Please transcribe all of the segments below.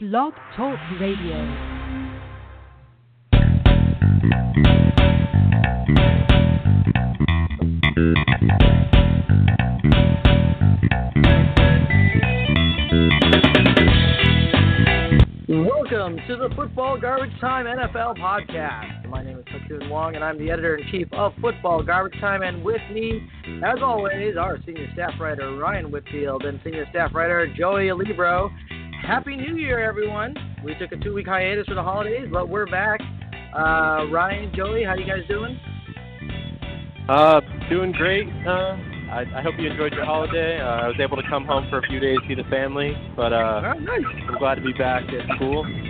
Blog Talk Radio. Welcome to the Football Garbage Time NFL podcast. My name is Ha Kung Wong, and I'm the editor in chief of Football Garbage Time. And with me, as always, our senior staff writer Ryan Whitfield and senior staff writer Joey Alibro. Happy New Year, everyone! We took a two-week hiatus for the holidays, but we're back. Uh, Ryan, Joey, how you guys doing? Uh, doing great. Uh, I, I hope you enjoyed your holiday. Uh, I was able to come home for a few days, see the family, but uh, Oh, nice. I'm glad to be back at school.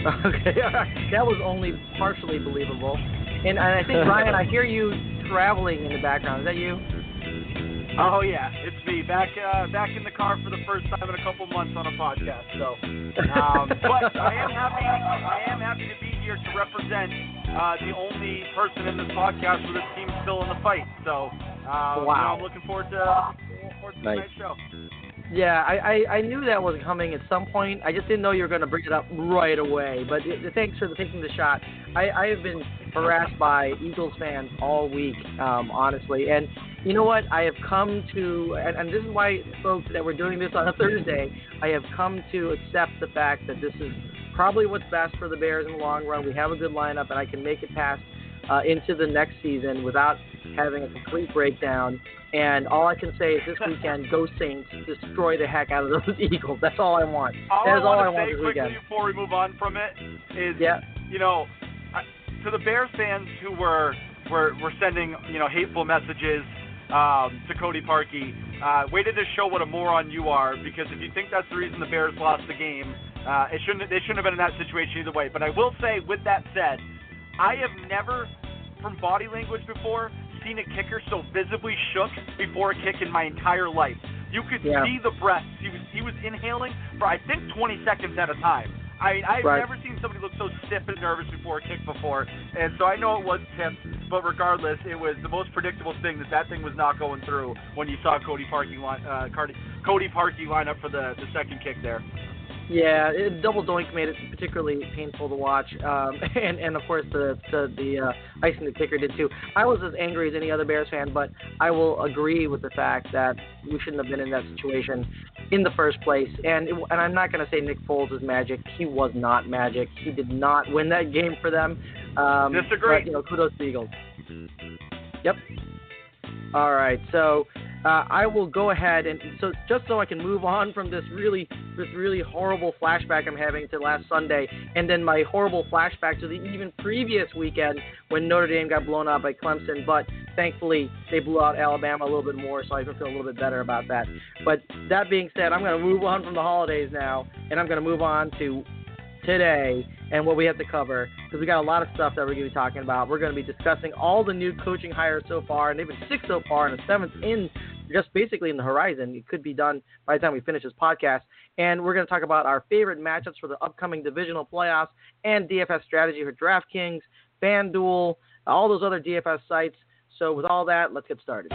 Okay, that was only partially believable. And, and I think Ryan, I hear you traveling in the background. Is that you? Oh yeah, it's me back uh, back in the car for the first time in a couple months on a podcast. So, um, but I am happy. I am happy to be here to represent uh, the only person in this podcast where this team's still in the fight. So, uh, Wow. I'm looking forward to looking forward to Nice. tonight's show. Yeah, I, I, I knew that was coming at some point. I just didn't know you were going to bring it up right away. But it, thanks for taking the shot. I, I have been harassed by Eagles fans all week, um, honestly. And you know what? I have come to, and, and this is why, folks, that we're doing this on a Thursday. I have come to accept the fact that this is probably what's best for the Bears in the long run. We have a good lineup, and I can make it past uh, into the next season without having a complete breakdown. And all I can say is this weekend, go Saints, destroy the heck out of those Eagles. That's all I want. All that I is all I want this weekend. before we move on from it is, Yeah. you know, to the Bears fans who were were, were sending you know hateful messages um, to Cody Parkey, uh, waited to show what a moron you are. Because if you think that's the reason the Bears lost the game, uh, it shouldn't they shouldn't have been in that situation either way. But I will say, with that said, I have never, from body language before, seen a kicker so visibly shook before a kick in my entire life. You could Yeah. see the breath. He was he was inhaling for I think 20 seconds at a time. I mean, I've Right. never seen somebody look so stiff and nervous before a kick before, and so I know it was tipped. But regardless, it was the most predictable thing that that thing was not going through when you saw Cody Parkey line, uh, Cardi, Cody Parkey line up for the the second kick there. Yeah, it, double doink made it particularly painful to watch, um, and and of course the the, the uh, icing the kicker did too. I was as angry as any other Bears fan, but I will agree with the fact that we shouldn't have been in that situation in the first place. And it, and I'm not going to say Nick Foles is magic. He was not magic. He did not win that game for them. Um, Disagree. But, you know, kudos to the Eagles. Yep. All right, so uh, I will go ahead and so just so I can move on from this really this really horrible flashback I'm having to last Sunday, and then my horrible flashback to the even previous weekend when Notre Dame got blown out by Clemson. But thankfully they blew out Alabama a little bit more, so I can feel a little bit better about that. But that being said, I'm going to move on from the holidays now, and I'm going to move on to today and what we have to cover because we got a lot of stuff that we're going to be talking about. We're going to be discussing all the new coaching hires so far, and they've been six so far, and a seventh in just basically in the horizon. It could be done by the time we finish this podcast. And we're going to talk about our favorite matchups for the upcoming divisional playoffs and DFS strategy for DraftKings, FanDuel, all those other DFS sites. So with all that, let's get started.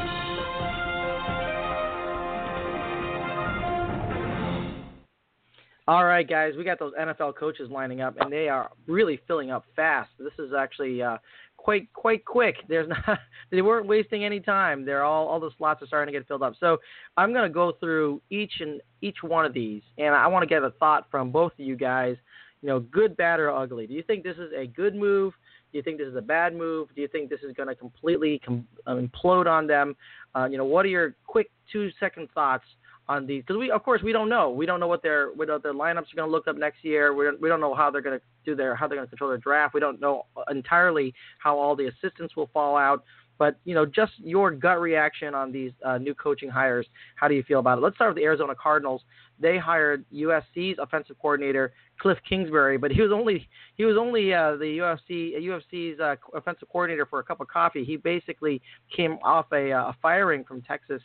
All right, guys, we got those NFL coaches lining up, and they are really filling up fast. This is actually uh, quite quite quick. There's not they weren't wasting any time. They're all all the slots are starting to get filled up. So I'm going to go through each and each one of these, and I want to get a thought from both of you guys. You know, good, bad, or ugly. Do you think this is a good move? Do you think this is a bad move? Do you think this is going to completely com- implode on them? Uh, you know, what are your quick two second thoughts on these? Because we, of course, we don't know. We don't know what their what their lineups are going to look up next year. We don't, we don't know how they're going to do their how they're going to control their draft. We don't know entirely how all the assistants will fall out. But you know, just your gut reaction on these uh, new coaching hires. How do you feel about it? Let's start with the Arizona Cardinals. They hired USC's offensive coordinator Cliff Kingsbury, but he was only he was only uh, the USC USC's uh, offensive coordinator for a cup of coffee. He basically came off a, uh, a firing from Texas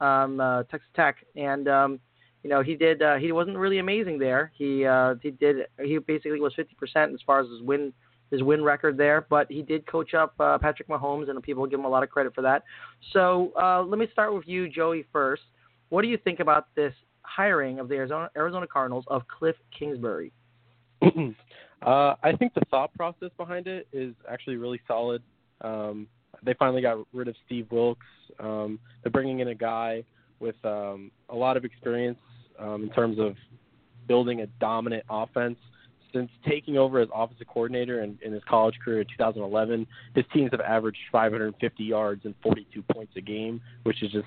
um, uh, Texas Tech, and um, you know he did uh, he wasn't really amazing there. He uh, he did he basically was 50% as far as his win his win record there, but he did coach up uh, Patrick Mahomes, and people give him a lot of credit for that. So uh, let me start with you, Joey, first. What do you think about this hiring of the Arizona, Arizona Cardinals of Cliff Kingsbury? uh, I think the thought process behind it is actually really solid. Um, they finally got rid of Steve Wilks. Um, they're bringing in a guy with um, a lot of experience um, in terms of building a dominant offense. Since taking over as offensive coordinator in, in his college career in 2011, his teams have averaged 550 yards and 42 points a game, which is just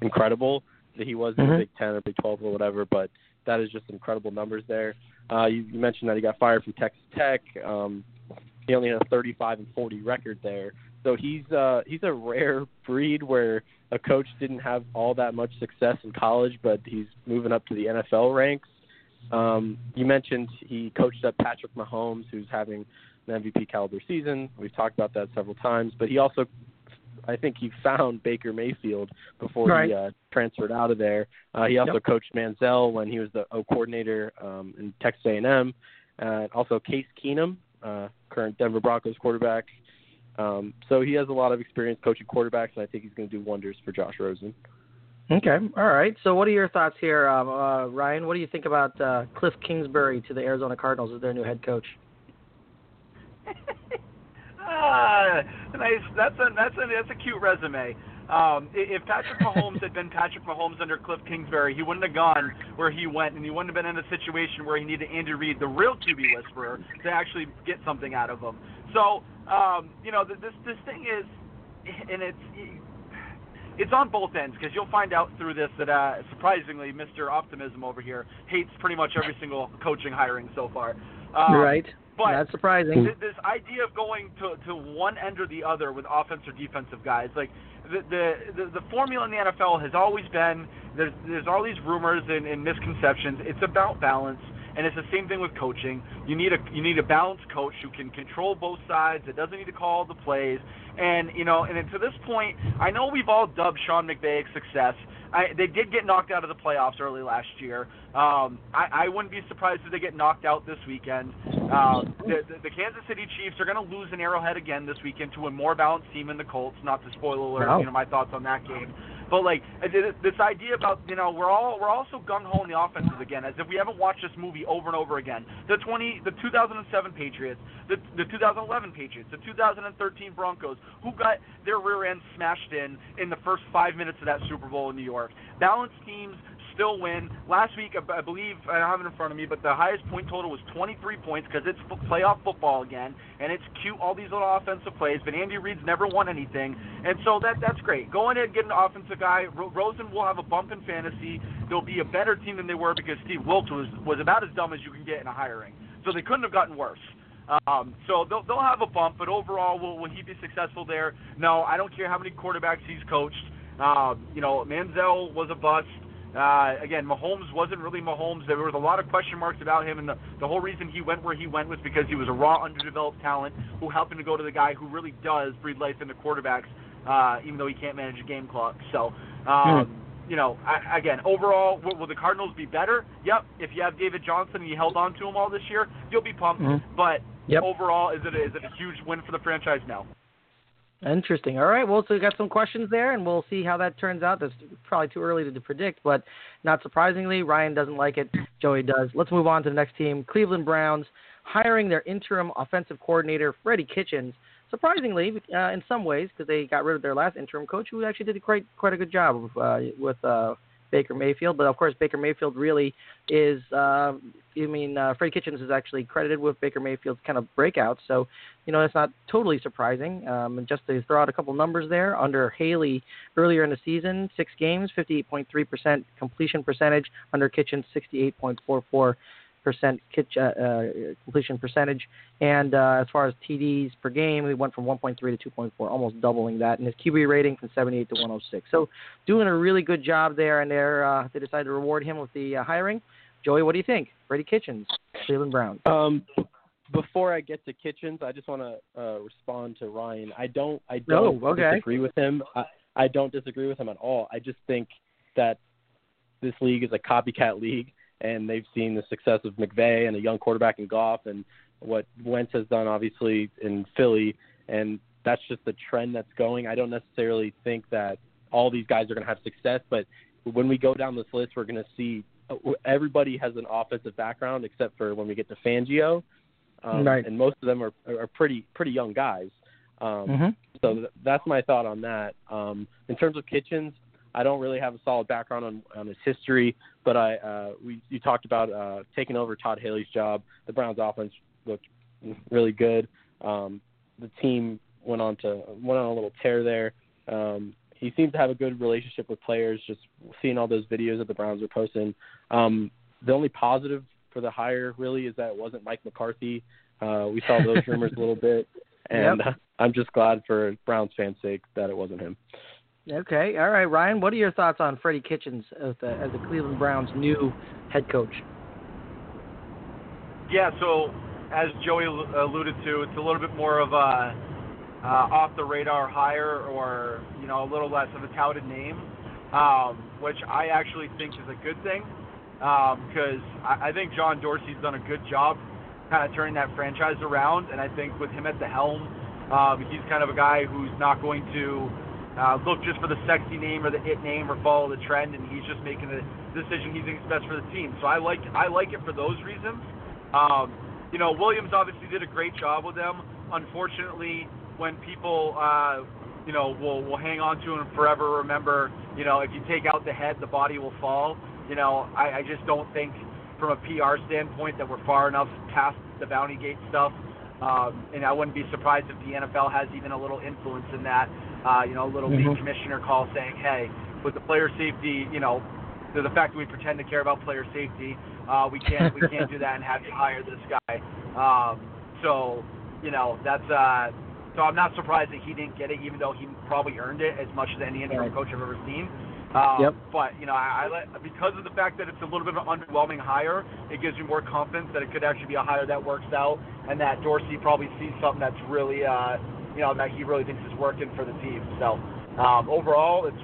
incredible. That he was in Mhm. the Big Ten or Big 12 or whatever, but that is just incredible numbers there. Uh, you, you mentioned that he got fired from Texas Tech. Um, he only had a 35 and 40 record there, so he's uh, he's a rare breed where a coach didn't have all that much success in college, but he's moving up to the NFL ranks. Um, you mentioned he coached up Patrick Mahomes, who's having an MVP caliber season. We've talked about that several times, but he also, I think, he found Baker Mayfield before Right. he uh, transferred out of there. Uh, he also Yep. coached Manziel when he was the O coordinator um, in Texas A&M. Uh, also, Case Keenum, uh, current Denver Broncos quarterback. Um, so he has a lot of experience coaching quarterbacks, and I think he's going to do wonders for Josh Rosen. Okay, all right. So, what are your thoughts here, um, uh, Ryan? What do you think about uh, Cliff Kingsbury to the Arizona Cardinals as their new head coach? ah, nice. That's a that's a that's a cute resume. Um, if Patrick Mahomes had been Patrick Mahomes under Cliff Kingsbury, he wouldn't have gone where he went, and he wouldn't have been in a situation where he needed Andy Reid, the real QB whisperer, to actually get something out of him. So, um, you know, this this thing is, and it's it's on both ends because you'll find out through this that uh, surprisingly, Mr. Optimism over here hates pretty much every single coaching hiring so far. Um, right. But Not surprising. th- this idea of going to to one end or the other with offense or defensive guys, like the the the, the formula in the NFL has always been there's there's all these rumors and, and misconceptions. It's about balance. And it's the same thing with coaching. You need a you need a balanced coach who can control both sides. That doesn't need to call the plays. And you know, and to this point, I know we've all dubbed Sean McVay a success. I, they did get knocked out of the playoffs early last year. Um, I, I wouldn't be surprised if they get knocked out this weekend. The, the, the Kansas City Chiefs are going to lose an Arrowhead again this weekend to a more balanced team in the Colts. Not to spoil alert, Wow. you know my thoughts on that game. But like th- this idea about you know we're all we're also gung ho in the offenses again, as if we haven't watched this movie over and over again. The 20 the 2007 Patriots, the the 2011 Patriots, the 2013 Broncos, who got their rear end smashed in in the first five minutes of that Super Bowl in New York. Balanced teams still win. Last week, I believe, I don't have it in front of me, but the highest point total was 23 points because it's playoff football again, and it's cute, all these little offensive plays, but Andy Reid's never won anything, and so that that's great. Go in and get an offensive guy. Ro- Rosen will have a bump in fantasy. They'll be a better team than they were because Steve Wilks was, was about as dumb as you can get in a hiring. So they couldn't have gotten worse. Um, so they'll, they'll have a bump, but overall, will, will he be successful there? No, I don't care how many quarterbacks he's coached. Um, you know, Manziel was a bust. Uh, again, Mahomes wasn't really Mahomes. There was a lot of question marks about him, and the, the whole reason he went where he went was because he was a raw, underdeveloped talent who happened to go to the guy who really does breathe life into quarterbacks, uh, even though he can't manage a game clock. So, um, you know, I, again, overall, will, will the Cardinals be better? Yep. If you have David Johnson and you held on to him all this year, you'll be pumped. Mhm. But Yep. overall, is it a, is it a huge win for the franchise? No. Interesting. All right. Well, so we got some questions there, and we'll see how that turns out. That's probably too early to, predict, but not surprisingly, Ryan doesn't like it. Joey does. Let's move on to the next team. Cleveland Browns hiring their interim offensive coordinator, Freddie Kitchens. Surprisingly, uh, in some ways, because they got rid of their last interim coach, who actually did quite quite a good job uh, with uh, Baker Mayfield. But of course, Baker Mayfield really is. Uh, I mean, uh, Freddie Kitchens is actually credited with Baker Mayfield's kind of breakout. So, you know, that's not totally surprising. Um, and just to throw out a couple numbers there, under Haley earlier in the season, six games, 58.3% completion percentage. Under Kitchens, 68.44 percent uh, uh, completion percentage. And uh, as far as TDs per game, we went from 1.3 to 2.4, almost doubling that. And his QB rating from 78 to 106. So doing a really good job there. And they're, uh, they decided to reward him with the uh, hiring. Joey, what do you think? Freddie Kitchens, Cleveland Brown. Um, before I get to Kitchens, I just want to uh, respond to Ryan. I don't, I don't Oh, okay. disagree with him. I, I don't disagree with him at all. I just think that this league is a copycat league, and they've seen the success of McVay and a young quarterback in Goff, and what Wentz has done, obviously in Philly, and that's just the trend that's going. I don't necessarily think that all these guys are going to have success, but when we go down this list, we're going to see uh, everybody has an offensive background except for when we get to Fangio, um, Right. and most of them are are pretty pretty young guys. Um, Mm-hmm. So th- that's my thought on that. Um, in terms of Kitchens, I don't really have a solid background on, on his history, but I uh, we you talked about uh, taking over Todd Haley's job. The Browns' offense looked really good. Um, the team went on to went on a little tear there. Um, he seems to have a good relationship with players. Just seeing all those videos that the Browns are posting. Um, the only positive for the hire really is that it wasn't Mike McCarthy. Uh, we saw those rumors a little bit, and uh, I'm just glad for Browns fans' sake that it wasn't him. Okay, all right, Ryan. What are your thoughts on Freddie Kitchens as the, as the Cleveland Browns' new head coach? Yeah, so as Joey alluded to, it's a little bit more of a uh, off the radar hire, or you know, a little less of a touted name, um, which I actually think is a good thing because I, I think John Dorsey's done a good job kind of turning that franchise around, and I think with him at the helm, um, he's kind of a guy who's not going to uh, look just for the sexy name or the it name or follow the trend, and he's just making the decision he thinks best for the team. So I like I like it for those reasons. Um, you know, Williams obviously did a great job with them. Unfortunately, when people, uh, you know, will will hang on to him forever, remember, you know, if you take out the head, the body will fall. You know, I, I just don't think, from a PR standpoint, that we're far enough past the Bounty Gate stuff. Um, and I wouldn't be surprised if the NFL has even a little influence in that. Uh, you know, a little Mhm. league commissioner call saying, hey, with the player safety, you know, the, the fact that we pretend to care about player safety, uh, we can't we can't do that and have you hire this guy. Um, so, you know, that's uh, so I'm not surprised that he didn't get it, even though he probably earned it as much as any interim coach I've ever seen. Um, Yep. But you know, I, I let, because of the fact that it's a little bit of an underwhelming hire, it gives me more confidence that it could actually be a hire that works out, and that Dorsey probably sees something that's really, uh, you know, that he really thinks is working for the team. So um, overall, it's,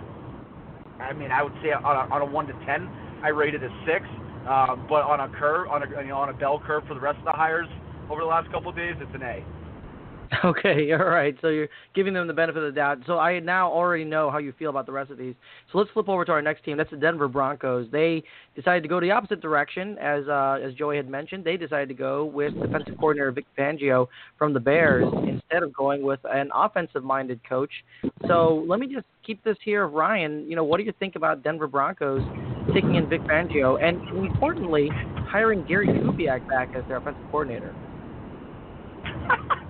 I mean, I would say on a, on a one to ten, I rated a six. Um, but on a curve, on a you know, on a bell curve for the rest of the hires over the last couple of days, it's an A. Okay, all right. So you're giving them the benefit of the doubt. So I now already know how you feel about the rest of these. So let's flip over to our next team. That's the Denver Broncos. They decided to go the opposite direction, as uh, as Joey had mentioned. They decided to go with defensive coordinator Vic Fangio from the Bears instead of going with an offensive-minded coach. So let me just keep this here Ryan. You know, what do you think about Denver Broncos taking in Vic Fangio and importantly hiring Gary Kubiak back as their offensive coordinator?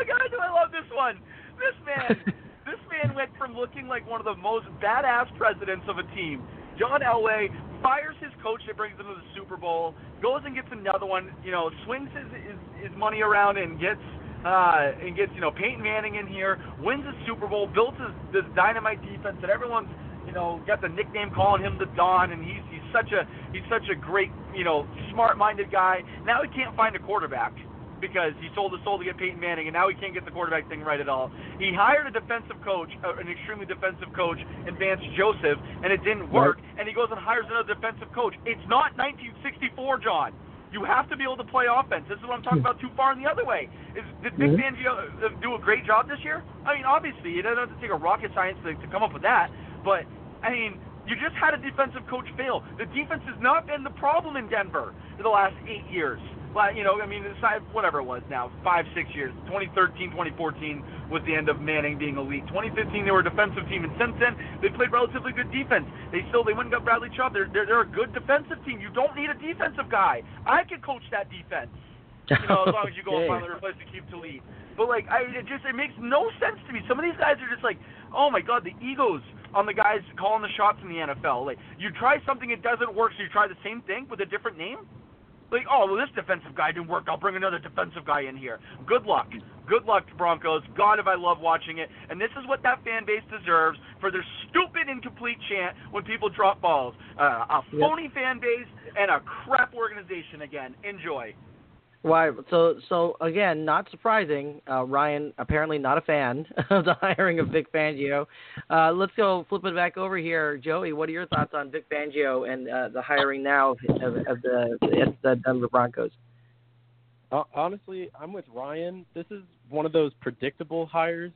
oh God, do I love this one? This man, this man went from looking like one of the most badass presidents of a team. John Elway fires his coach that brings him to the Super Bowl, goes and gets another one, you know, swings his his, his money around and gets uh, and gets you know Peyton Manning in here, wins the Super Bowl, builds this, this dynamite defense that everyone's you know got the nickname calling him the Don, and he's he's such a he's such a great you know smart-minded guy. Now he can't find a quarterback because he sold his soul to get Peyton Manning, and now he can't get the quarterback thing right at all. He hired a defensive coach, uh, an extremely defensive coach, in Vance Joseph, and it didn't work. And he goes and hires another defensive coach. It's not 1964, John. You have to be able to play offense. This is what I'm talking about. Too far in the other way. Is did Vic Mhm. Fangio uh, do a great job this year? I mean, obviously, it doesn't have to take a rocket science to, to come up with that. But I mean, you just had a defensive coach fail. The defense has not been the problem in Denver in the last eight years. But, you know, I mean, whatever it was now, five, six years. 2013, 2014 was the end of Manning being elite. 2015, they were a defensive team, and since then, they played relatively good defense. They still, they went and got Bradley Chubb. They're, they're, they're a good defensive team. You don't need a defensive guy. I could coach that defense. You know, as long as you go and Okay. finally replace Aqib Talib. But like, I it just it makes no sense to me. Some of these guys are just like, oh my god, the egos on the guys calling the shots in the NFL. Like, you try something, it doesn't work, so you try the same thing with a different name. Like, oh, well, this defensive guy didn't work. I'll bring another defensive guy in here. Good luck. Good luck, Broncos. God, if I love watching it. And this is what that fan base deserves for their stupid, incomplete chant when people drop balls. Uh, a Yep. phony fan base and a crap organization again. Enjoy. Why? So, so again, not surprising. Uh, Ryan apparently not a fan of the hiring of Vic Fangio. Uh, let's go flip it back over here, Joey. What are your thoughts on Vic Fangio and uh, the hiring now of, of, of the, the Denver Broncos? Uh, honestly, I'm with Ryan. This is one of those predictable hires.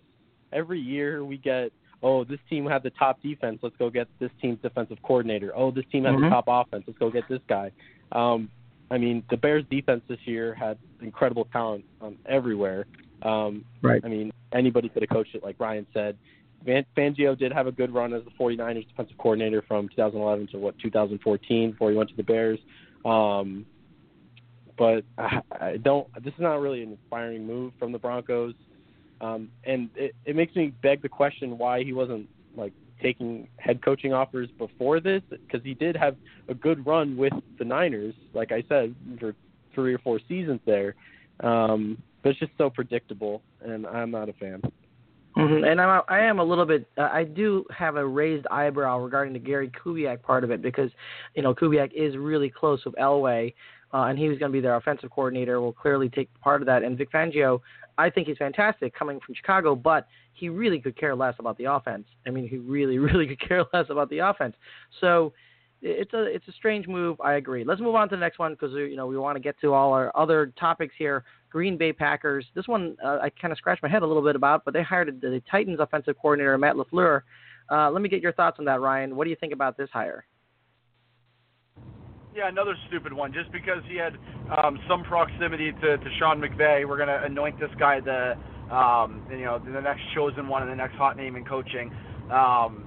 Every year we get oh, this team had the top defense. Let's go get this team's defensive coordinator. Oh, this team has Mhm. the top offense. Let's go get this guy. Um, I mean, the Bears' defense this year had incredible talent um, everywhere. Um, Right. I mean, anybody could have coached it, like Ryan said. Van- Fangio did have a good run as the 49ers defensive coordinator from 2011 to what 2014 before he went to the Bears. Um, but I, I don't. This is not really an inspiring move from the Broncos, um, and it, it makes me beg the question why he wasn't like taking head coaching offers before this because he did have a good run with the Niners, like I said, for three or four seasons there. Um, but it's just so predictable, and I'm not a fan. hmm And I'm, I am a little bit. Uh, I do have a raised eyebrow regarding the Gary Kubiak part of it because, you know, Kubiak is really close with Elway, uh, and he was going to be their offensive coordinator. Will clearly take part of that. And Vic Fangio, I think he's fantastic coming from Chicago, but he really could care less about the offense. I mean, he really, really could care less about the offense. So it's a it's a strange move. I agree. Let's move on to the next one because you know we want to get to all our other topics here. Green Bay Packers. This one uh, I kind of scratched my head a little bit about, but they hired the Titans offensive coordinator Matt Lafleur. Uh, let me get your thoughts on that, Ryan. What do you think about this hire? Yeah, another stupid one. Just because he had um, some proximity to, to Sean McVay, we're gonna anoint this guy the um, you know the next chosen one and the next hot name in coaching. Um,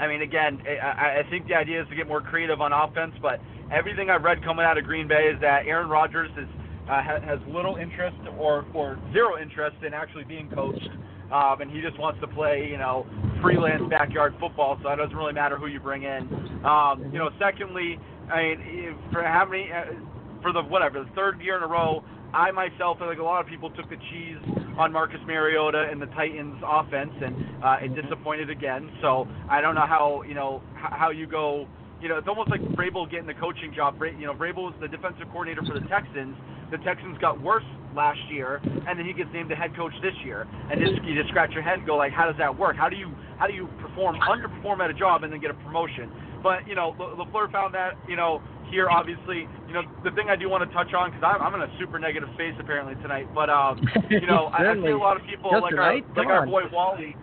I mean, again, I, I think the idea is to get more creative on offense, but everything I've read coming out of Green Bay is that Aaron Rodgers is uh, ha- has little interest or or zero interest in actually being coached. Um, and he just wants to play, you know, freelance backyard football. So it doesn't really matter who you bring in. Um, you know, secondly, I mean, for how many, uh, for the whatever, the third year in a row, I myself, like a lot of people, took the cheese on Marcus Mariota and the Titans' offense, and uh, it disappointed again. So I don't know how you know how you go. You know, it's almost like Vrabel getting the coaching job. You know, Vrabel was the defensive coordinator for the Texans. The Texans got worse last year, and then he gets named the head coach this year. And just, you just scratch your head and go like, how does that work? How do you how do you perform underperform at a job and then get a promotion? But you know, Lafleur found that you know here obviously. You know, the thing I do want to touch on because I'm, I'm in a super negative space apparently tonight. But um, you know, I, I see a lot of people Just like our tonight? like Come our boy Wally,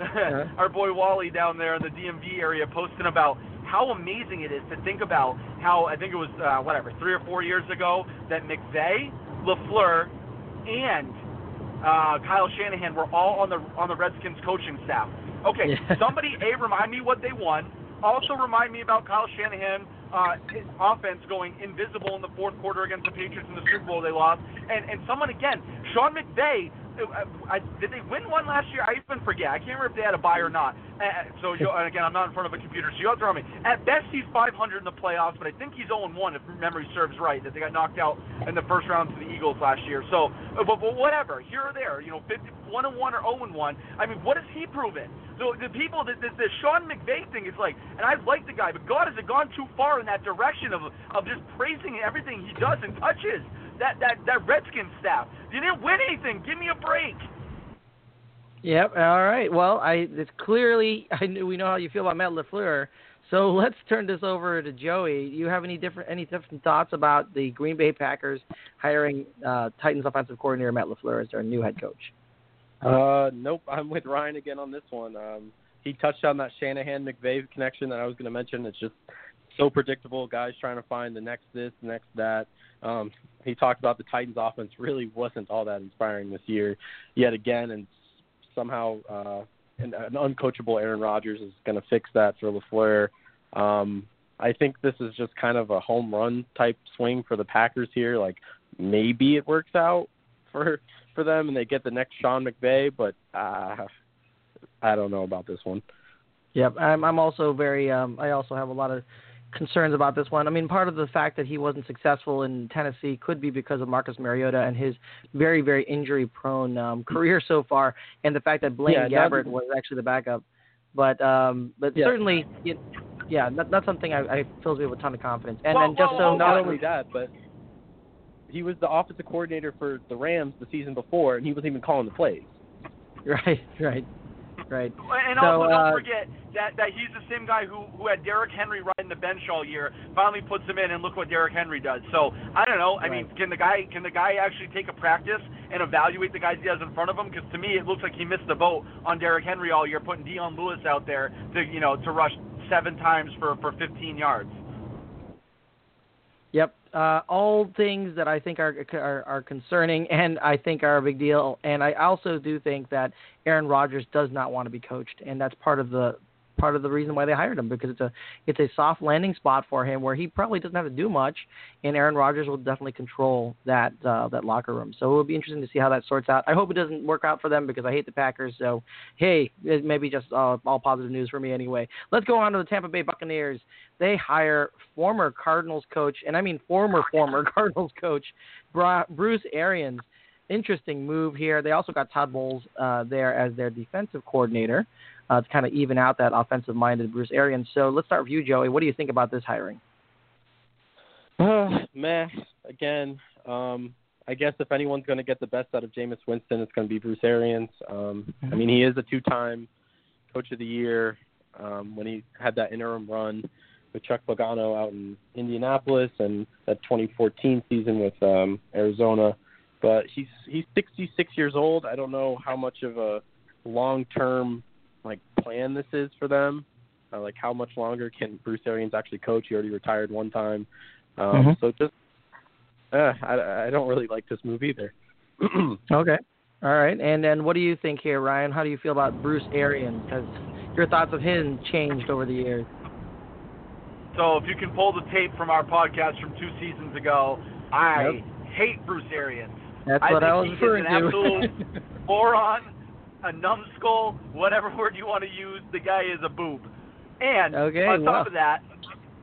our boy Wally down there in the DMV area posting about how amazing it is to think about how I think it was uh, whatever three or four years ago that McVay, Lafleur, and uh, Kyle Shanahan were all on the on the Redskins coaching staff. Okay, Yeah. somebody a remind me what they won. Also remind me about Kyle Shanahan uh, his offense going invisible in the fourth quarter against the Patriots in the Super Bowl they lost. And and someone again, Sean McVay. Uh, I, did they win one last year? I even forget. I can't remember if they had a bye or not. Uh, so you, and again, I'm not in front of a computer, so you have to remind me. At best, he's 500 in the playoffs, but I think he's 0 1 if memory serves right. That they got knocked out in the first round to the Eagles last year. So, uh, but, but whatever, here or there, you know, 50, 1 and 1 or 0 and 1. I mean, what has he proven? So the people, the, the, the Sean McVay thing is like, and I like the guy, but God has it gone too far in that direction of of just praising everything he does and touches. That that that Redskins staff, you didn't win anything. Give me a break. Yep. All right. Well, I it's clearly I knew we know how you feel about Matt Lafleur. So let's turn this over to Joey. Do you have any different any different thoughts about the Green Bay Packers hiring uh, Titans offensive coordinator Matt Lafleur as their new head coach? Uh, nope. I'm with Ryan again on this one. Um, he touched on that Shanahan McVay connection that I was going to mention. It's just so predictable. Guys trying to find the next this, next that. Um, he talked about the Titans' offense really wasn't all that inspiring this year, yet again, and somehow uh, an, an uncoachable Aaron Rodgers is going to fix that for Lafleur. Um, I think this is just kind of a home run type swing for the Packers here. Like maybe it works out for for them and they get the next Sean McVay, but uh, I don't know about this one. Yep, I'm I'm also very um I also have a lot of concerns about this one. I mean, part of the fact that he wasn't successful in Tennessee could be because of Marcus Mariota and his very very injury prone um career so far and the fact that Blaine Yeah, Gabbert was actually the backup. But um but Yeah. certainly it, yeah, not, not something I, I fills me with a ton of confidence. And Well, then just well, so not only that, but he was the offensive coordinator for the Rams the season before, and he wasn't even calling the plays. right, right. Right. And So, also, don't uh, forget that that he's the same guy who who had Derrick Henry riding the bench all year. Finally puts him in, and look what Derrick Henry does. So I don't know. I mean, can the guy can the guy actually take a practice and evaluate the guys he has in front of him. Because to me, it looks like he missed the boat on Derrick Henry all year, putting Dion Lewis out there to you know to rush seven times for for 15 yards. Uh, all things that I think are, are are concerning and I think are a big deal. And I also do think that Aaron Rodgers does not want to be coached, and that's part of the part of the reason why they hired him because it's a it's a soft landing spot for him where he probably doesn't have to do much, and Aaron Rodgers will definitely control that uh, that locker room. So it will be interesting to see how that sorts out. I hope it doesn't work out for them because I hate the Packers. So hey, it may be just uh, all positive news for me anyway. Let's go on to the Tampa Bay Buccaneers. They hire former Cardinals coach, and I mean former former Cardinals coach Bruce Arians interesting move here. They also got Todd Bowles uh, there as their defensive coordinator uh, to kind of even out that offensive minded Bruce Arians. So let's start with you, Joey. What do you think about this hiring? Uh, meh. Again, um, I guess if anyone's going to get the best out of Jameis Winston, it's going to be Bruce Arians. Um, I mean, he is a two-time Coach of the Year. Um, when he had that interim run with Chuck Pagano out in Indianapolis and that 2014 season with um, Arizona, but he's he's 66 years old. I don't know how much of a long-term like plan this is for them. Uh, like how much longer can Bruce Arians actually coach? He already retired one time, um, mm-hmm. so just uh, I, I don't really like this move either. okay, all right. And then what do you think here, Ryan? How do you feel about Bruce Arians? Has your thoughts of him changed over the years? So if you can pull the tape from our podcast from two seasons ago, I yep. hate Bruce Arians. That's I what I was referring to. An absolute moron a numbskull, whatever word you want to use. The guy is a boob. And okay, on well. top of that,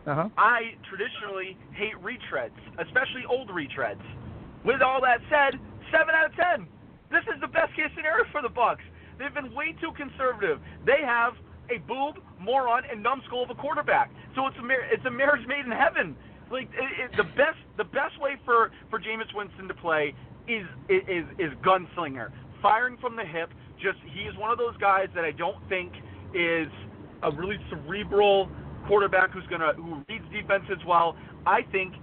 uh-huh. I traditionally hate retreads, especially old retreads. With all that said, seven out of ten. This is the best case scenario for the Bucs. They've been way too conservative. They have a boob, moron, and numbskull of a quarterback. So it's a mar- it's a marriage made in heaven. Like it, it, the best the best way for for Jameis Winston to play is is is gunslinger, firing from the hip, just he is one of those guys that I don't think is a really cerebral quarterback who's gonna who reads defenses well. I think,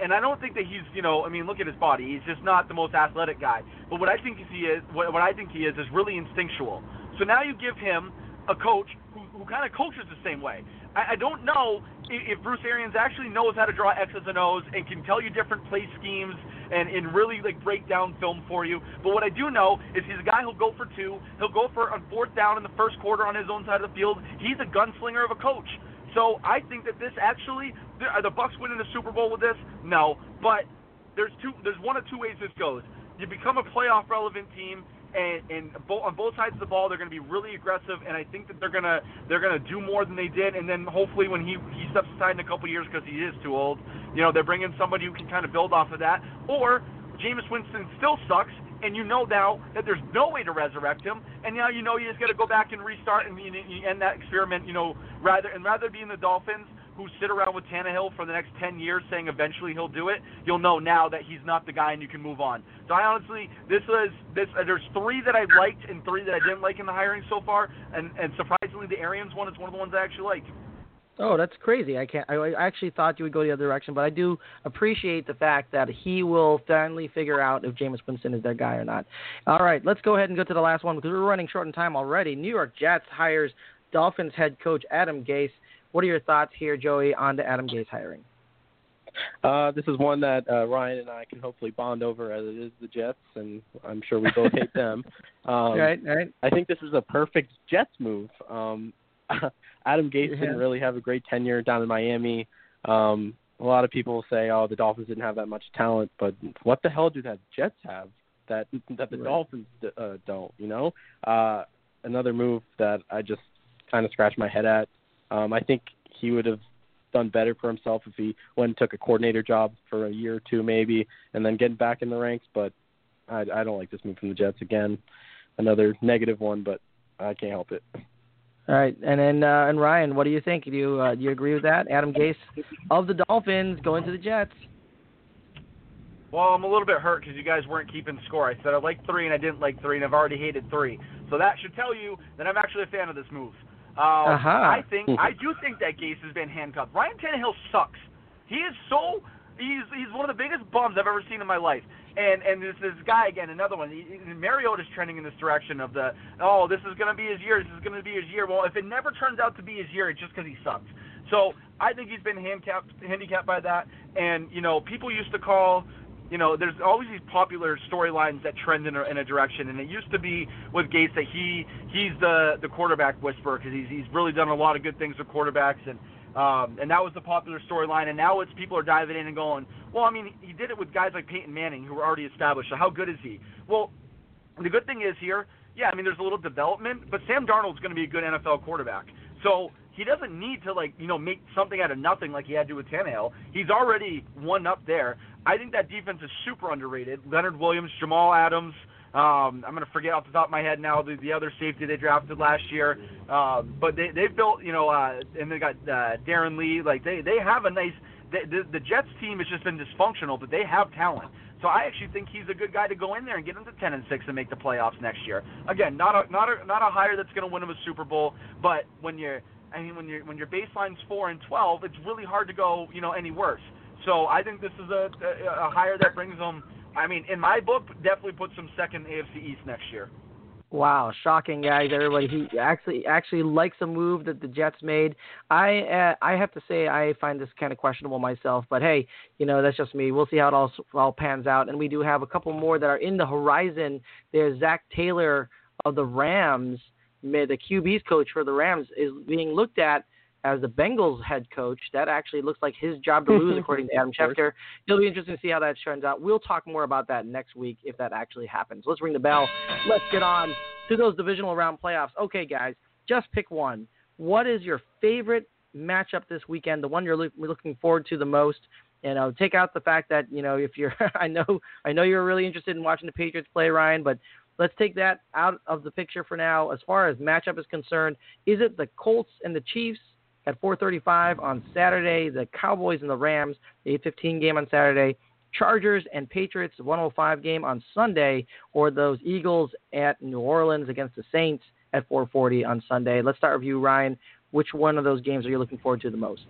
and I don't think that he's you know I mean look at his body. He's just not the most athletic guy. But what I think he is, what, what I think he is, is really instinctual. So now you give him a coach who, who kind of coaches the same way. I, I don't know if, if Bruce Arians actually knows how to draw X's and O's and can tell you different play schemes and, and really like break down film for you. But what I do know is he's a guy who'll go for two. He'll go for on fourth down in the first quarter on his own side of the field. He's a gunslinger of a coach. So I think that this actually are the Bucs winning the Super Bowl with this? No, but there's two. There's one of two ways this goes. You become a playoff relevant team and, and bo- on both sides of the ball, they're going to be really aggressive, and I think that they're going to they're to do more than they did. And then hopefully, when he he steps aside in a couple years because he is too old, you know, they're bringing somebody who can kind of build off of that. Or Jameis Winston still sucks, and you know now that there's no way to resurrect him, and now you know you just got to go back and restart and, and end that experiment. You know, rather and rather be in the Dolphins who sit around with Tannehill for the next 10 years saying eventually he'll do it, you'll know now that he's not the guy and you can move on. So I honestly, this was this. Uh, there's three that I liked and three that I didn't like in the hiring so far, and and surprisingly, the Arians one is one of the ones I actually like. Oh, that's crazy. I can't. I actually thought you would go the other direction, but I do appreciate the fact that he will finally figure out if Jameis Winston is their guy or not. All right, let's go ahead and go to the last one because we're running short on time already. New York Jets hires Dolphins head coach Adam Gase. What are your thoughts here, Joey, on the Adam Gase hiring? Uh, this is one that uh, Ryan and I can hopefully bond over, as it is the Jets, and I'm sure we both hate them. Um, right, right. I think this is a perfect Jets move. Um, Adam Gase yeah. didn't really have a great tenure down in Miami. Um, a lot of people say, "Oh, the Dolphins didn't have that much talent," but what the hell do the Jets have that that the right. Dolphins uh, don't? You know, uh, another move that I just kind of scratch my head at. Um, I think he would have done better for himself if he went and took a coordinator job for a year or two maybe, and then getting back in the ranks. But I, I don't like this move from the Jets again. Another negative one, but I can't help it. All right, and then uh, and Ryan, what do you think? Do you uh, do you agree with that? Adam Gase of the Dolphins going to the Jets. Well, I'm a little bit hurt because you guys weren't keeping score. I said I liked three and I didn't like three, and I've already hated three. So that should tell you that I'm actually a fan of this move. Uh, uh-huh. I think I do think that Gase has been handcuffed. Ryan Tannehill sucks. He is so he's he's one of the biggest bums I've ever seen in my life. And and this this guy again, another one. He, Mariota's trending in this direction of the oh, this is going to be his year. This is going to be his year. Well, if it never turns out to be his year, it's just because he sucks. So I think he's been handicapped handicapped by that. And you know, people used to call you know, there's always these popular storylines that trend in a, in a direction, and it used to be with Gase that he he's the the quarterback whisperer because he's he's really done a lot of good things with quarterbacks, and um, and that was the popular storyline. And now it's people are diving in and going, well, I mean, he did it with guys like Peyton Manning who were already established. So how good is he? Well, the good thing is here, yeah, I mean, there's a little development, but Sam Darnold's going to be a good NFL quarterback. So he doesn't need to like you know make something out of nothing like he had to with Tannehill. He's already one up there. I think that defense is super underrated. Leonard Williams, Jamal Adams. Um, I'm gonna forget off the top of my head now the, the other safety they drafted last year, um, but they they've built you know uh, and they got uh, Darron Lee like they they have a nice the, the the Jets team has just been dysfunctional, but they have talent. So I actually think he's a good guy to go in there and get them to 10 and 6 and make the playoffs next year. Again, not a not a not a hire that's going to win them a Super Bowl, but when you're I mean when your when your baseline's 4 and 12, it's really hard to go you know any worse. So I think this is a, a, a hire that brings them. I mean, in my book, definitely puts them second AFC East next year. Wow, shocking guys! Everybody, he actually actually likes a move that the Jets made. I uh, I have to say I find this kind of questionable myself, but hey, you know that's just me. We'll see how it all all pans out. And we do have a couple more that are in the horizon. There's Zac Taylor of the Rams, the QB's coach for the Rams, is being looked at as the Bengals head coach. That actually looks like his job to lose, according to Adam Schefter. It'll be interesting to see how that turns out. We'll talk more about that next week if that actually happens. Let's ring the bell. Let's get on to those divisional round playoffs. Okay, guys, just pick one. What is your favorite matchup this weekend? The one you're looking forward to the most? And I'll take out the fact that you know if you're, I know, I know you're really interested in watching the Patriots play, Ryan, but let's take that out of the picture for now. As far as matchup is concerned, is it the Colts and the Chiefs? At 4:35 on Saturday. The Cowboys and the Rams, the 8:15 game on Saturday. Chargers and Patriots, 105 game on Sunday, or those Eagles at New Orleans against the Saints at 4:40 on Sunday. Let's start with you, Ryan. Which one of those games are you looking forward to the most?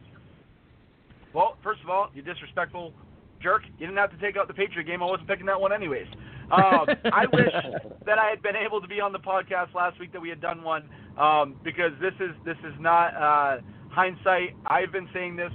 Well, first of all, you disrespectful jerk. You didn't have to take out the Patriot game. I wasn't picking that one anyways. Um, I wish that I had been able to be on the podcast last week that we had done one um, because this is this is not. Uh, hindsight, I've been saying this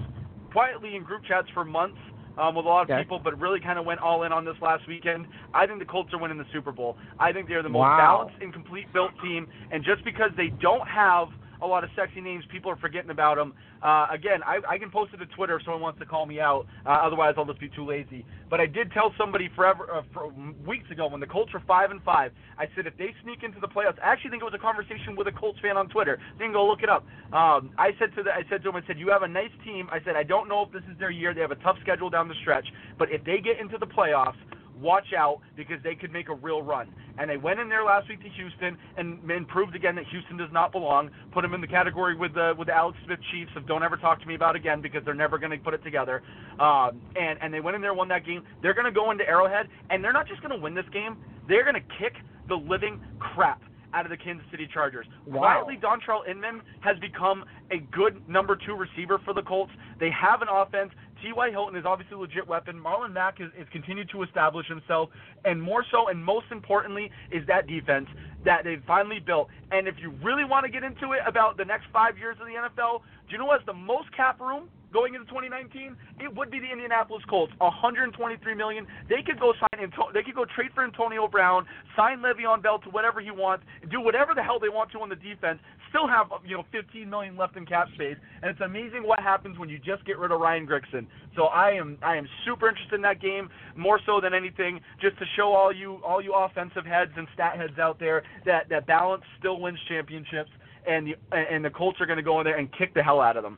quietly in group chats for months um, with a lot of okay. people, but really kind of went all in on this last weekend. I think the Colts are winning the Super Bowl. I think they're the most wow. balanced and complete built team, and just because they don't have – a lot of sexy names. People are forgetting about them. Uh, again, I, I can post it to Twitter if someone wants to call me out. Uh, otherwise, I'll just be too lazy. But I did tell somebody forever, uh, for weeks ago when the Colts were five and five. I said if they sneak into the playoffs, I actually think it was a conversation with a Colts fan on Twitter. You can go look it up. Um, I said to the, I said to him, I said you have a nice team. I said I don't know if this is their year. They have a tough schedule down the stretch, but if they get into the playoffs watch out because they could make a real run. And they went in there last week to Houston and, and proved again that Houston does not belong. Put them in the category with the with the Alex Smith Chiefs of don't ever talk to me about again because they're never going to put it together. Um, and and they went in there, won that game. They're going to go into Arrowhead, and they're not just going to win this game. They're going to kick the living crap out of the Kansas City Chargers. Wow. Quietly, Dontrelle Inman has become a good number two receiver for the Colts. They have an offense. T.Y. Hilton is obviously a legit weapon. Marlon Mack is, is continued to establish himself. And more so, and most importantly, is that defense that they've finally built. And if you really want to get into it about the next five years of the NFL, do you know what has the most cap room? Going into 2019, it would be the Indianapolis Colts. 123 million. They could go sign. They could go trade for Antonio Brown, sign Le'Veon Bell to whatever he wants, do whatever the hell they want to on the defense. Still have you know 15 million left in cap space, and it's amazing what happens when you just get rid of Ryan Grigson. So I am I am super interested in that game more so than anything, just to show all you all you offensive heads and stat heads out there that that balance still wins championships and the and the Colts are going to go in there and kick the hell out of them.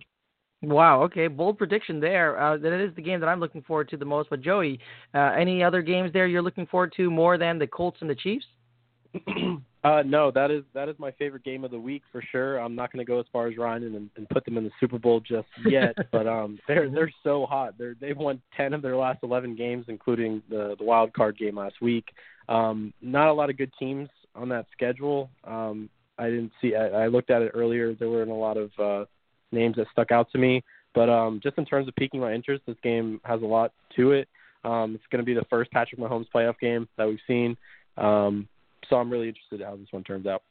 Wow. Okay. Bold prediction there. Uh, that is the game that I'm looking forward to the most. But Joey, uh, any other games there you're looking forward to more than the Colts and the Chiefs? uh, no, that is that is my favorite game of the week for sure. I'm not going to go as far as Ryan and, and put them in the Super Bowl just yet, but um, they're they're so hot. They're they've won 10 of their last 11 games, including the the wild card game last week. Um, not a lot of good teams on that schedule. Um, I didn't see. I, I looked at it earlier. There weren't a lot of uh, names that stuck out to me. But um, just in terms of piquing my interest, this game has a lot to it. Um, it's going to be the first Patrick Mahomes playoff game that we've seen. Um, so I'm really interested in how this one turns out.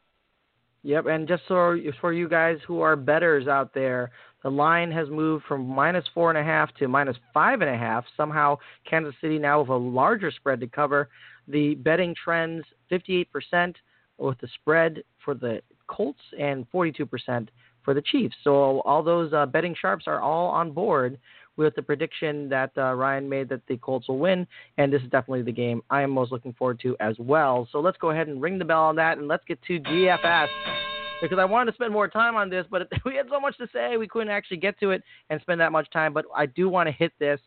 Yep, and just so for you guys who are betters out there, the line has moved from minus four and a half to minus five and a half. Somehow, Kansas City now with a larger spread to cover. The betting trends 58% with the spread for the Colts and 42% for the Chiefs. So all those uh, betting sharps are all on board with the prediction that uh, Ryan made that the Colts will win, and this is definitely the game I am most looking forward to as well. So let's go ahead and ring the bell on that, and let's get to DFS because I wanted to spend more time on this, but we had so much to say we couldn't actually get to it and spend that much time. But I do want to hit this.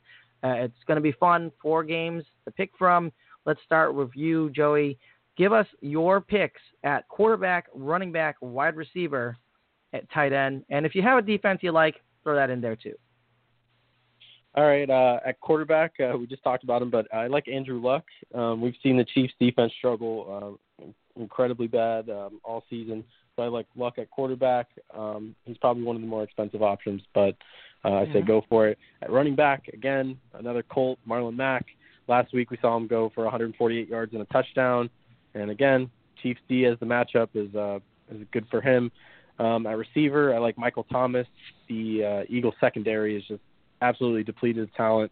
Uh, it's going to be fun. Four games to pick from. Let's start with you, Joey. Give us your picks at quarterback, running back, wide receiver, at tight end, and if you have a defense you like, throw that in there too. All right, uh, at quarterback, uh, we just talked about him, but I like Andrew Luck. Um, we've seen the Chiefs' defense struggle uh, incredibly bad um, all season. So I like Luck at quarterback. Um, he's probably one of the more expensive options, but uh, I say go for it. At running back, again, another Colt, Marlon Mack. Last week we saw him go for 148 yards and a touchdown, and again, Chiefs D as the matchup is uh, is good for him. Um, at receiver, I like Michael Thomas. The uh, Eagles secondary is just absolutely depleted of talent.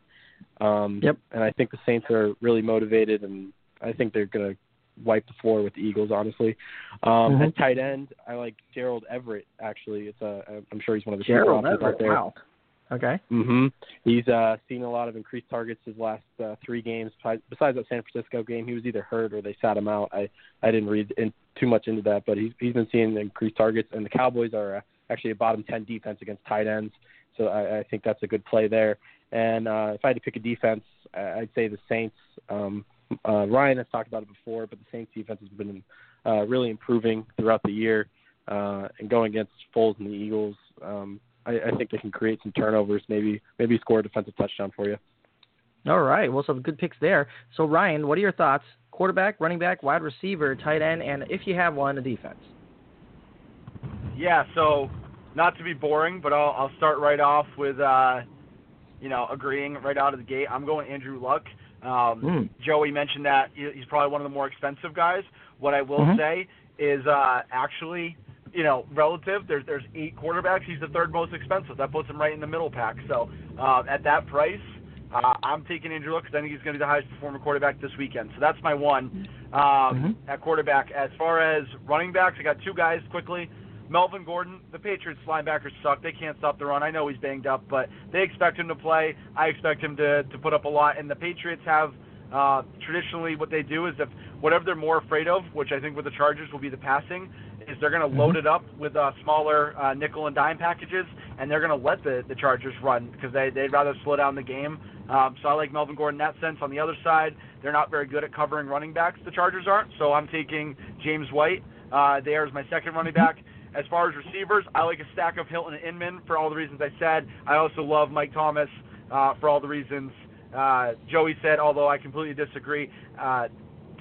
Um, yep. And I think the Saints are really motivated, and I think they're going to wipe the floor with the Eagles. Honestly, um, mm-hmm. at tight end, I like Gerald Everett. Actually, it's a I'm sure he's one of the Gerald Everett, out there. Wow. Okay. Mhm. He's uh, seen a lot of increased targets his last uh, three games. Besides that San Francisco game, he was either hurt or they sat him out. I I didn't read in, too much into that, but he's he's been seeing increased targets. And the Cowboys are uh, actually a bottom ten defense against tight ends, so I, I think that's a good play there. And uh, if I had to pick a defense, I'd say the Saints. Um, uh, Ryan has talked about it before, but the Saints defense has been uh, really improving throughout the year. Uh, and going against Foles and the Eagles, um, I, I think they can create some turnovers, maybe maybe score a defensive touchdown for you. All right, well, some good picks there. So Ryan, what are your thoughts? Quarterback, running back, wide receiver, tight end, and if you have one, a defense. Yeah, so not to be boring, but I'll, I'll start right off with, uh, you know, agreeing right out of the gate. I'm going Andrew Luck. Um, mm. Joey mentioned that he's probably one of the more expensive guys. What I will mm-hmm. say is uh, actually, you know, relative. There's there's eight quarterbacks. He's the third most expensive. That puts him right in the middle pack. So uh, at that price, uh, I'm taking Andrew Luck because I think he's going to be the highest performing quarterback this weekend. So that's my one um, mm-hmm. at quarterback. As far as running backs, I got two guys quickly. Melvin Gordon, the Patriots linebackers suck. They can't stop the run. I know he's banged up, but they expect him to play. I expect him to to put up a lot. And the Patriots have uh, traditionally what they do is if whatever they're more afraid of, which I think with the Chargers will be the passing, is they're going to mm-hmm. load it up with uh, smaller uh, nickel and dime packages, and they're going to let the the Chargers run because they they'd rather slow down the game. Um, so I like Melvin Gordon in that sense. On the other side, they're not very good at covering running backs. The Chargers aren't. So I'm taking James White uh, there as my second running back. As far as receivers, I like a stack of Hilton and Inman for all the reasons I said. I also love Mike Thomas uh, for all the reasons uh, Joey said. Although I completely disagree. Uh,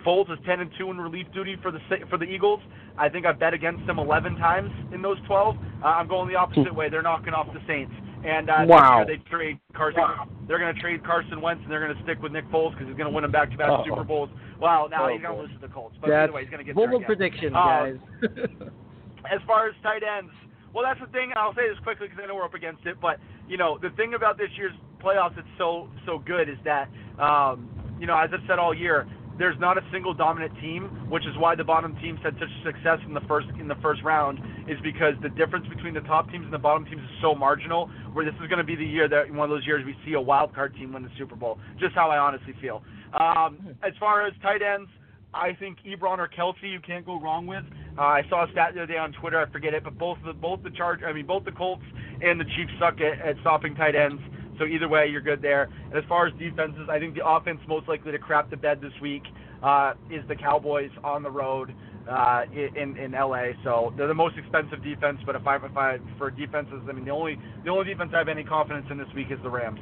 Foles is 10 and 2 in relief duty for the for the Eagles. I think I've bet against them 11 times in those 12. Uh, I'm going the opposite way. They're knocking off the Saints. And uh, wow. they trade Carson. Wow. They're going to trade Carson Wentz, and they're going to stick with Nick Foles because he's going to win them back-to-back oh. Super Bowls. Well, now oh, he's going to lose to the Colts, but That's anyway, he's going to get bold prediction, Uh, guys. as far as tight ends, well, that's the thing, and I'll say this quickly because I know we're up against it. But you know, the thing about this year's playoffs that's so so good is that um, you know, as I've said all year, there's not a single dominant team, which is why the bottom teams had such success in the first in the first round. Is because the difference between the top teams and the bottom teams is so marginal. Where this is going to be the year that one of those years we see a wild card team win the Super Bowl. Just how I honestly feel. Um, as far as tight ends, I think Ebron or Kelce you can't go wrong with. Uh, I saw a stat the other day on Twitter. I forget it, but both the both the charge I mean both the Colts and the Chiefs suck at, at stopping tight ends. So either way, you're good there. And as far as defenses, I think the offense most likely to crap the bed this week uh, is the Cowboys on the road uh, in in LA. So they're the most expensive defense. But if I if I for defenses, I mean the only the only defense I have any confidence in this week is the Rams.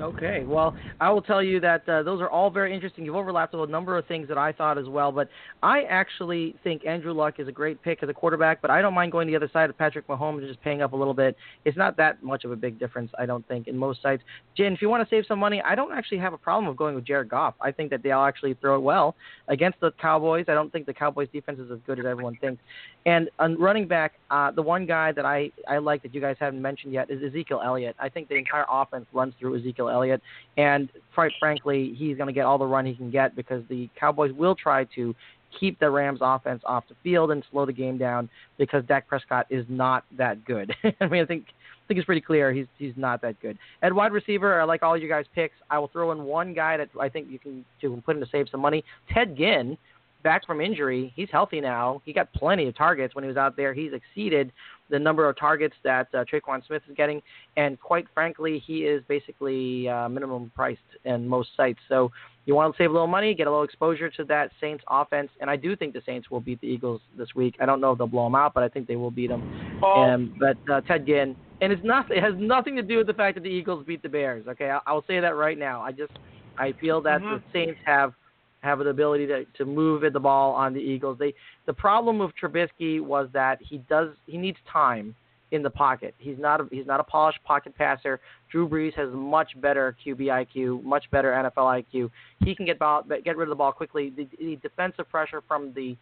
Okay, well, I will tell you that uh, those are all very interesting. You've overlapped with a number of things that I thought as well, but I actually think Andrew Luck is a great pick as a quarterback, but I don't mind going the other side of Patrick Mahomes and just paying up a little bit. It's not that much of a big difference, I don't think, in most sites. Jen, if you want to save some money, I don't actually have a problem with going with Jared Goff. I think that they'll actually throw it well against the Cowboys. I don't think the Cowboys defense is as good as everyone thinks. And on running back, uh, the one guy that I, I like that you guys haven't mentioned yet is Ezekiel Elliott. I think the entire offense runs through Ezekiel Elliott, and quite frankly, he's going to get all the run he can get because the Cowboys will try to keep the Rams offense off the field and slow the game down because Dak Prescott is not that good. I mean, I think I think it's pretty clear he's he's not that good. At wide receiver, I like all you guys' picks. I will throw in one guy that I think you can you can put in to save some money. Ted Ginn, back from injury, he's healthy now. He got plenty of targets when he was out there. He's exceeded the number of targets that uh, Tre'Quan Smith is getting, and quite frankly, he is basically uh, minimum priced in most sites. So you want to save a little money, get a little exposure to that Saints offense, and I do think the Saints will beat the Eagles this week. I don't know if they'll blow them out, but I think they will beat them. Oh. Um, but uh, Ted Ginn, and it's not it has nothing to do with the fact that the Eagles beat the Bears. Okay, I, I'll say that right now. I just I feel that Mhm. the Saints have have the ability to to move the ball on the Eagles. They the problem with Trubisky was that he does he needs time in the pocket. He's not a, he's not a polished pocket passer. Drew Brees has much better QB IQ, much better NFL IQ. He can get ball, get rid of the ball quickly. The, the defensive pressure from the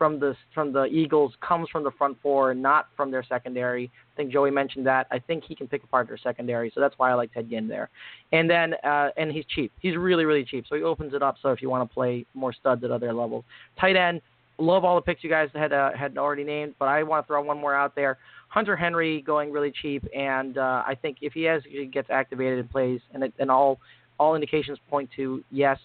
from the from the Eagles comes from the front four, not from their secondary. I think Joey mentioned that. I think he can pick apart their secondary, so that's why I like Ted Ginn there. And then uh, and he's cheap. He's really really cheap, so he opens it up. So if you want to play more studs at other levels, tight end. Love all the picks you guys had uh, had already named, but I want to throw one more out there. Hunter Henry going really cheap, and uh, I think if he has he gets activated and plays, and it, and all all indications point to yes,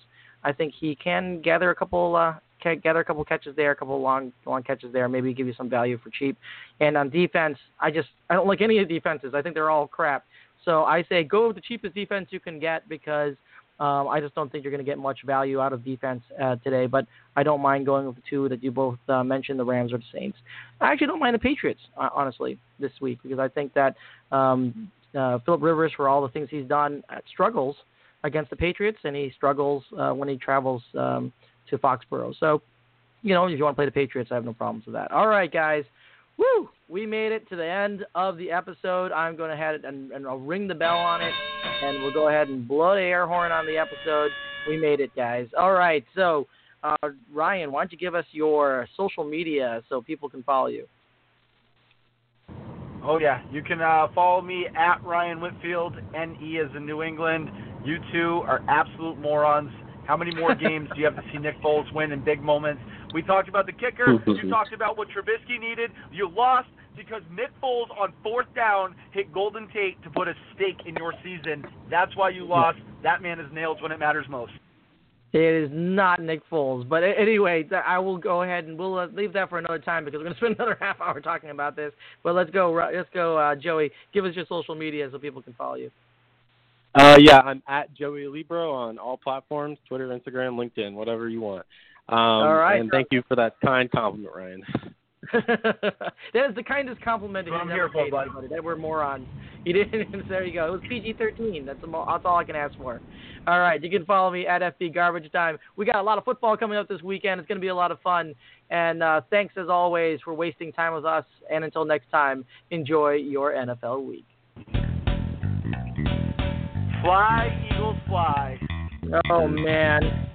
I think he can gather a couple uh, gather a couple catches there, a couple long long catches there, maybe give you some value for cheap. And on defense, I just I don't like any of the defenses. I think they're all crap. So I say go with the cheapest defense you can get because um, I just don't think you're going to get much value out of defense uh, today. But I don't mind going with the two that you both uh, mentioned, the Rams or the Saints. I actually don't mind the Patriots, uh, honestly, this week because I think that um, uh, Philip Rivers, for all the things he's done, uh, struggles against the Patriots, and he struggles uh, when he travels um, to Foxborough. So, you know, if you want to play the Patriots, I have no problems with that. All right, guys. Woo! We made it to the end of the episode. I'm going to head and, and I'll ring the bell on it, and we'll go ahead and blow the air horn on the episode. We made it, guys. All right. So, uh, Ryan, why don't you give us your social media so people can follow you? Oh yeah, you can uh, follow me at Ryan Whitfield. N E is in New England. You two are absolute morons. How many more games do you have to see Nick Foles win in big moments? We talked about the kicker. You talked about what Trubisky needed. You lost because Nick Foles on fourth down hit Golden Tate to put a stake in your season. That's why you lost. That man is nails when it matters most. It is not Nick Foles, but anyway, I will go ahead and we'll uh, leave that for another time because we're going to spend another half hour talking about this. But let's go, let's go, uh, Joey. Give us your social media so people can follow you. Uh, yeah, I'm at Joey Alibro on all platforms: Twitter, Instagram, LinkedIn, whatever you want. Um, All right. And thank you for that kind compliment, Ryan. that is the kindest compliment That's he's I'm ever here for, paid bud. anybody. That we're morons. You didn't. there you go. It was PG-13. That's, the that's all I can ask for. All right. You can follow me at FB Garbage Time. We got a lot of football coming up this weekend. It's going to be a lot of fun. And uh, thanks as always for wasting time with us. And until next time, enjoy your NFL week. Fly, Eagles, fly. Oh man.